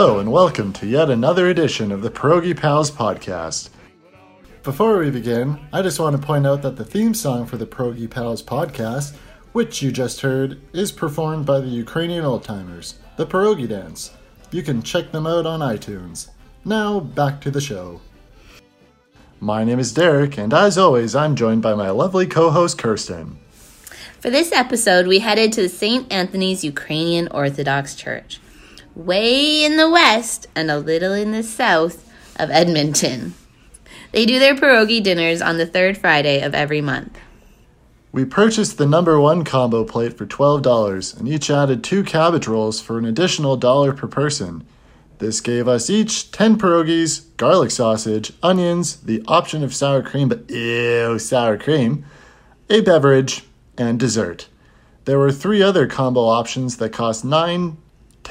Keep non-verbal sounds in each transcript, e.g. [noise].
Hello, and welcome to yet another edition of the Perogy Pals podcast. Before we begin, I just want to point out that the theme song for the Perogy Pals podcast, which you just heard, is performed by the Ukrainian old timers, the Pierogi Dance. You can check them out on iTunes. Now, back to the show. My name is Derek, and as always, I'm joined by my lovely co host, Kirsten. For this episode, we headed to the St. Anthony's Ukrainian Orthodox Church, way in the west and a little in the south of Edmonton. They do their pierogi dinners on the third Friday of every month. We purchased the number one combo plate for $12 and each added two cabbage rolls for an additional dollar per person. This gave us each 10 pierogies, garlic sausage, onions, the option of sour cream, but ew, sour cream, a beverage, and dessert. There were three other combo options that cost 9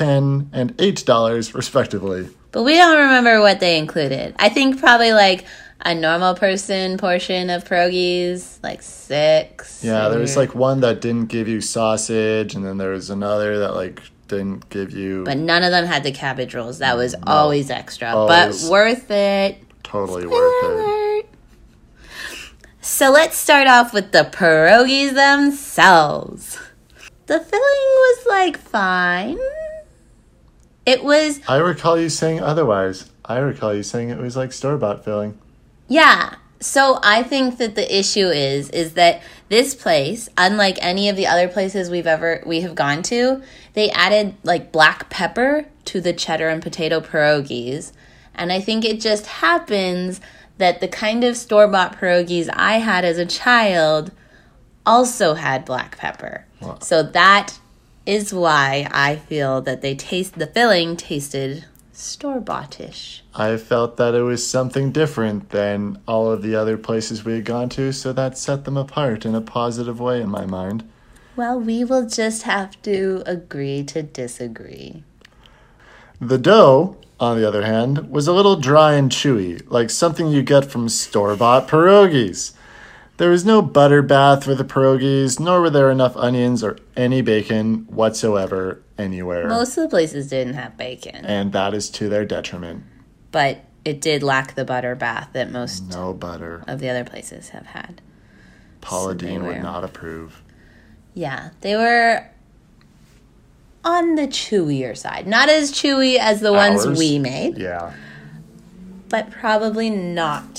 10 and $8 respectively. But we don't remember what they included. I think probably like a normal person portion of pierogies, like six. Yeah, there was like one that didn't give you sausage, and then there was another that like didn't give you But none of them had the cabbage rolls. That was always extra, Always. but worth it. totally worth it. So let's start off with the pierogies themselves. The filling was like fine. It was, I recall you saying otherwise. I recall you saying it was like store bought filling. yeah. So I think that the issue is is that this place, unlike any of the other places we've ever we have gone to, they added like black pepper to the cheddar and potato pierogies. And I think it just happens that the kind of store bought pierogies I had as a child also had black pepper. So that is why I feel that they taste the filling tasted store boughtish. I felt that it was something different than all of the other places we had gone to, so that set them apart in a positive way in my mind. Well, we will just have to agree to disagree. The dough, on the other hand, was a little dry and chewy, like something you get from store bought pierogies. There was no butter bath for the pierogies, nor were there enough onions or any bacon whatsoever anywhere. Most of the places didn't have bacon, and that is to their detriment. but it did lack the butter bath that most No butter. of the other places have had. Paula So Deen would not approve. Yeah, they were on the chewier side. Not as chewy as the ones we made, Yeah, but probably not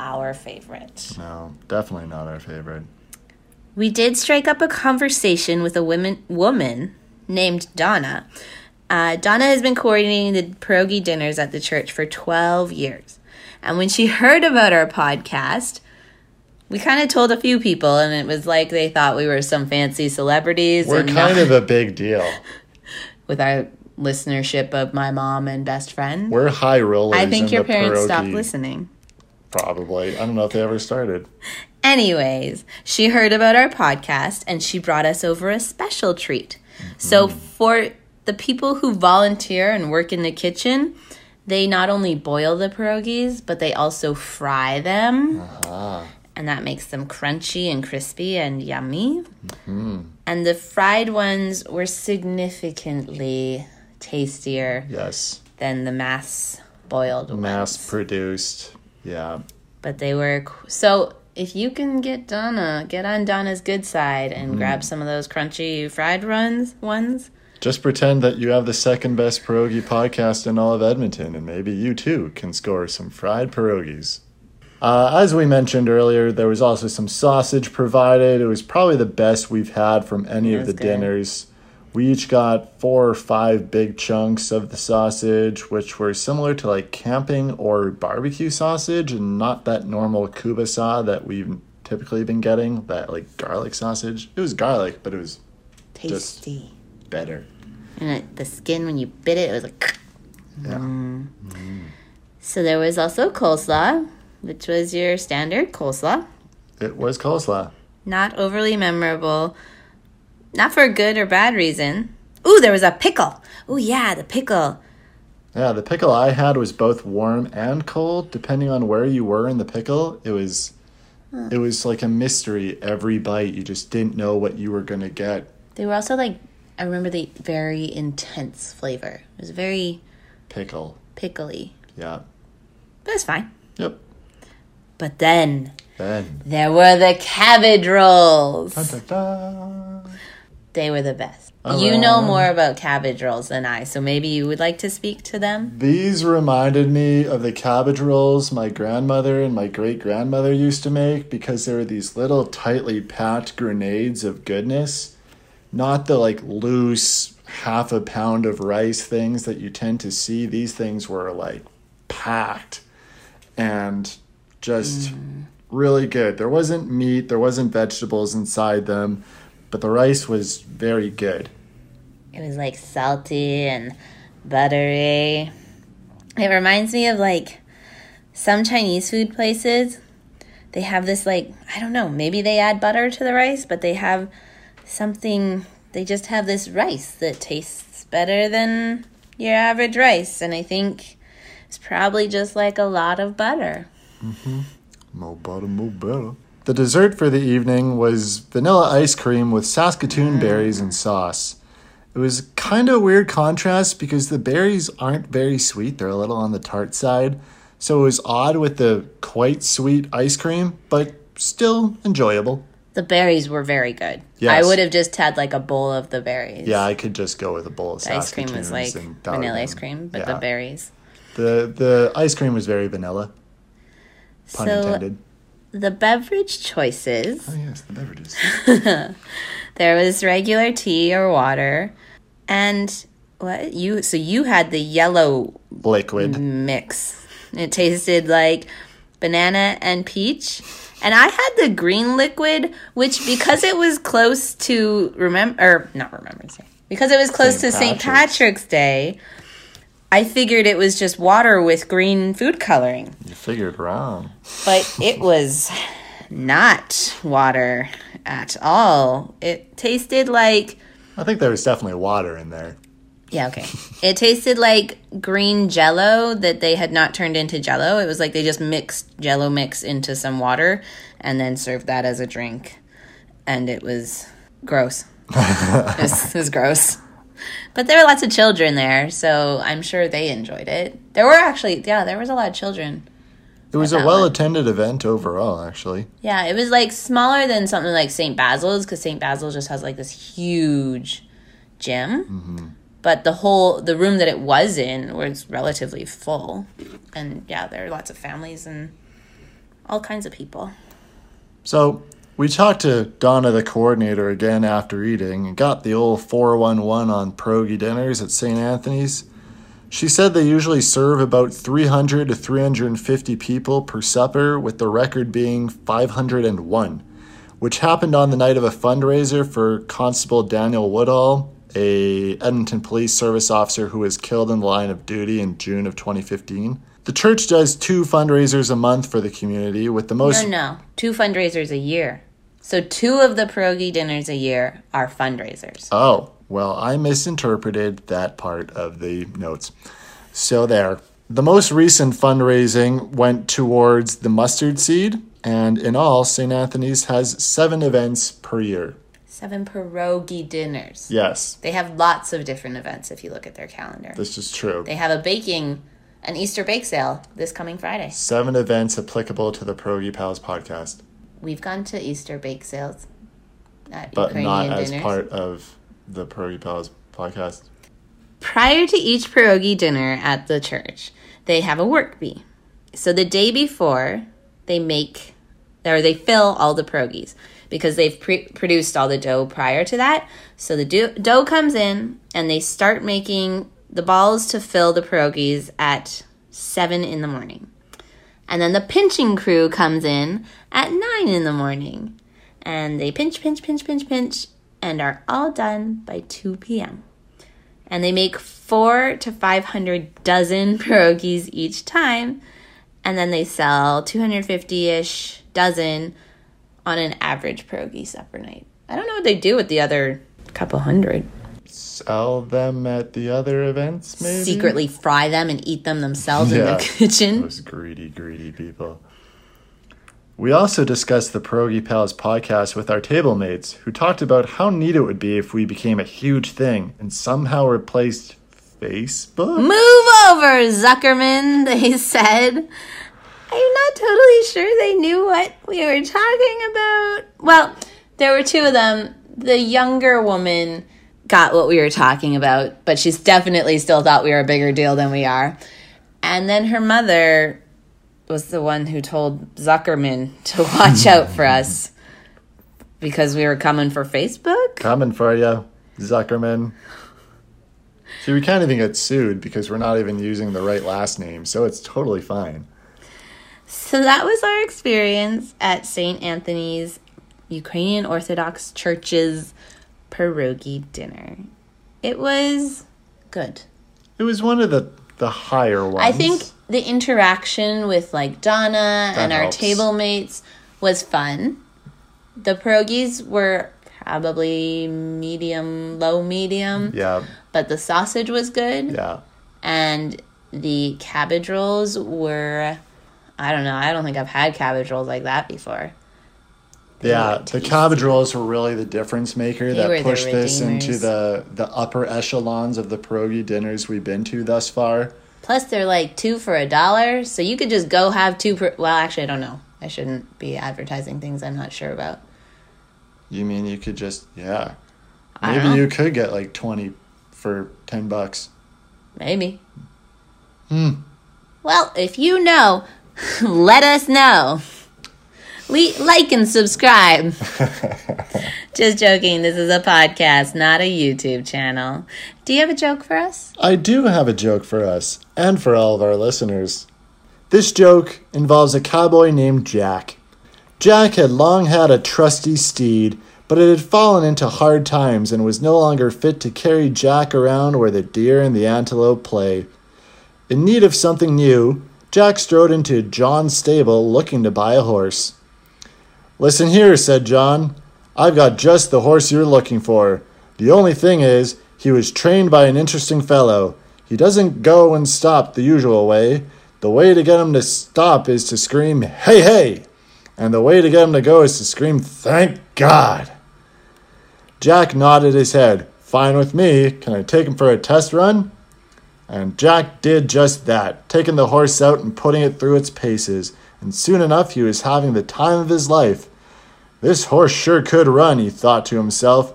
our favorite. no, definitely not our favorite. We did strike up a conversation with a women, woman named Donna. Uh, Donna has been coordinating the pierogi dinners at the church for 12 years. And when she [laughs] heard about our podcast, we kind of told a few people, and it was like they thought we were some fancy celebrities. We're kind of a big deal. [laughs] with our listenership of my mom and best friend. We're high rollers. I think in your parents stopped listening. Probably. I don't know if they ever started. Anyways, she heard about our podcast and she brought us over a special treat. So, mm-hmm. for the people who volunteer and work in the kitchen, they not only boil the pierogies, but they also fry them. Uh-huh. And that makes them crunchy and crispy and yummy. Mm-hmm. And the fried ones were significantly tastier Yes, than the mass boiled mass ones. produced. Yeah, but they were so if you can get Donna, get on Donna's good side and grab some of those crunchy fried runs ones. just pretend that you have the second best pierogi podcast in all of Edmonton, and maybe you too can score some fried pierogies. Uh, as we mentioned earlier, there was also some sausage provided. It was probably the best we've had from any of the good. dinners. We each got four or five big chunks of the sausage, which were similar to like camping or barbecue sausage, and not that normal kubasa that we've typically been getting. That like garlic sausage. It was garlic, but it was Tasty. better. And it, the skin when you bit it, it was like. [laughs] Yeah. Mm. So there was also coleslaw, which was your standard coleslaw. It was coleslaw. Not overly memorable. Not for a good or bad reason. Ooh, there was a pickle. Ooh, yeah, the pickle. Yeah, the pickle I had was both warm and cold, depending on where you were in the pickle. It was it was like a mystery every bite. You just didn't know what you were gonna get. They were also like, I remember the very intense flavor. It was very Pickle. pickly, Yeah. but it's fine. Yep. But then Then. there were the cabbage rolls. Dun, dun, dun. They were the best. All you know more about cabbage rolls than I, so maybe you would like to speak to them. These reminded me of the cabbage rolls my grandmother and my great grandmother used to make because they were these little tightly packed grenades of goodness, not the like loose half a pound of rice things that you tend to see. These things were like packed and just mm. really good. There wasn't meat, there wasn't vegetables inside them, but the rice was very good. It was like salty and buttery. It reminds me of like some Chinese food places. They have this like, I don't know, maybe they add butter to the rice, but they have something, they just have this rice that tastes better than your average rice. And I think it's probably just like a lot of butter. Mm-hmm. More butter, more better. The dessert for the evening was vanilla ice cream with Saskatoon mm. berries and sauce. It was kind of a weird contrast because the berries aren't very sweet, they're a little on the tart side. So it was odd with the quite sweet ice cream, but still enjoyable. The berries were very good. Yes. I would have just had like a bowl of the berries. Yeah, I could just go with a bowl of The ice cream was like and that would've vanilla ice cream, but yeah. the berries. The the ice cream was very vanilla, pun so intended. The beverage choices Oh yes, the beverages. [laughs] there was regular tea or water, and what you so you had the yellow Liquid. mix. It tasted like banana and peach. And I had the green liquid, which because it was close to remember or not Remembrance Day, because it was close St. to St. Patrick's. Patrick's Day, I figured it was just water with green food coloring. You figured wrong. But it was not water at all. It tasted like I think there was definitely water in there. Yeah, okay. It tasted like green jello that they had not turned into jello. It was like they just mixed jello mix into some water and then served that as a drink. And it was gross. [laughs] it, was, it was gross. But there were lots of children there, so I'm sure they enjoyed it. There were actually, yeah, there was a lot of children. It was a well attended event overall, actually. Yeah, it was like smaller than something like St. Basil's because St. Basil's just has like this huge gym. Mm-hmm. But the whole the room that it was in was relatively full, and yeah, there are lots of families and all kinds of people. So we talked to Donna, the coordinator, again after eating and got the old 411 on pierogi dinners at St. Anthony's. She said they usually serve about 300 to 350 people per supper, with the record being 501, which happened on the night of a fundraiser for Constable Daniel Woodall, a Edmonton Police Service officer who was killed in the line of duty in June of 2015. The church does two fundraisers a month for the community, with the most No, no, two fundraisers a year. So two of the pierogi dinners a year are fundraisers. Oh, well, I misinterpreted that part of the notes. So there. The most recent fundraising went towards the mustard seed, and in all, St. Anthony's has seven events per year. Seven pierogi dinners. Yes, They have lots of different events if you look at their calendar. this is true. They have a baking, an Easter bake sale this coming Friday. Seven events applicable to the Perogy Pals podcast, We've gone to Easter bake sales at but Ukrainian not as dinners. part of the Perogy Pals podcast. Prior to each pierogi dinner at the church, they have a work bee. So the day before, they make or they fill all the pierogies because they've pre- produced all the dough prior to that. So the do- dough comes in and they start making the balls to fill the pierogies at 7 in the morning. And then the pinching crew comes in at 9 in the morning. And they pinch, pinch, pinch, pinch, pinch, and are all done by 2 p.m. And they make four to 500 dozen [laughs] pierogies each time. And then they sell 250 ish dozen on an average pierogi supper night. I don't know what they do with the other couple hundred. Sell them at the other events, maybe? Secretly fry them and eat them themselves in the kitchen. Those greedy, greedy people. We also discussed the Perogy Pals podcast with our table mates, who talked about how neat it would be if we became a huge thing and somehow replaced Facebook. Move over, Zuckerman, [laughs] they said. I'm not totally sure they knew what we were talking about. Well, there were two of them. The younger woman got what we were talking about, but she's definitely still thought we were a bigger deal than we are. And then her mother was the one who told Zuckerman to [laughs] watch out for us because we were coming for Facebook. Coming for you, Zuckerman. See, we can't even get sued because we're not even using the right last name, so it's totally fine. So that was our experience at St. Anthony's Ukrainian Orthodox Church's pierogi dinner. It was good. It was one of the the higher ones. I think the interaction with like Donna and our helps. table mates was fun. The pierogies were probably medium, low medium, Yeah, but the sausage was good. yeah. and the cabbage rolls were I don't know, I don't think I've had cabbage rolls like that before. Yeah, the cabbage rolls were really the difference maker They that pushed this into the the upper echelons of the pierogi dinners we've been to thus far. Plus they're like 2 for a dollar, so you could just go have two per well, actually I don't know. I shouldn't be advertising things I'm not sure about. You mean you could just yeah. I Maybe you could get like 20 for 10 bucks. Maybe. Hmm. Well, if you know, [laughs] let us know. Le- like and subscribe. [laughs] [laughs] Just joking. This is a podcast, not a YouTube channel. Do you have a joke for us? I do have a joke for us and for all of our listeners. This joke involves a cowboy named Jack. Jack had long had a trusty steed, but it had fallen into hard times and was no longer fit to carry Jack around where the deer and the antelope play. In need of something new, Jack strode into John's stable looking to buy a horse. Listen here, said John. I've got just the horse you're looking for. The only thing is, he was trained by an interesting fellow. He doesn't go and stop the usual way. The way to get him to stop is to scream, Hey, hey! And the way to get him to go is to scream, Thank God! Jack nodded his head. Fine with me. Can I take him for a test run? And Jack did just that, taking the horse out and putting it through its paces. And soon enough, he was having the time of his life. This horse sure could run, he thought to himself.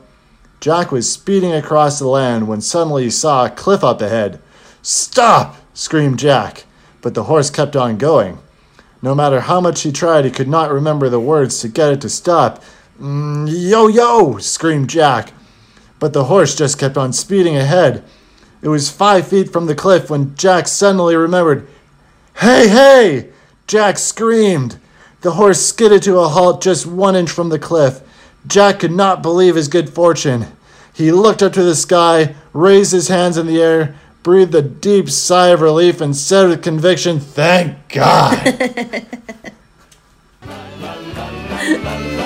Jack was speeding across the land when suddenly he saw a cliff up ahead. Stop! screamed Jack, but the horse kept on going. No matter how much he tried, he could not remember the words to get it to stop. Mm, yo, yo! screamed Jack, but the horse just kept on speeding ahead. It was five feet from the cliff when Jack suddenly remembered. Hey, hey! Jack screamed. The horse skidded to a halt just one inch from the cliff. Jack could not believe his good fortune. He looked up to the sky, raised his hands in the air, breathed a deep sigh of relief, and said with conviction, Thank God! [laughs] [laughs] [laughs]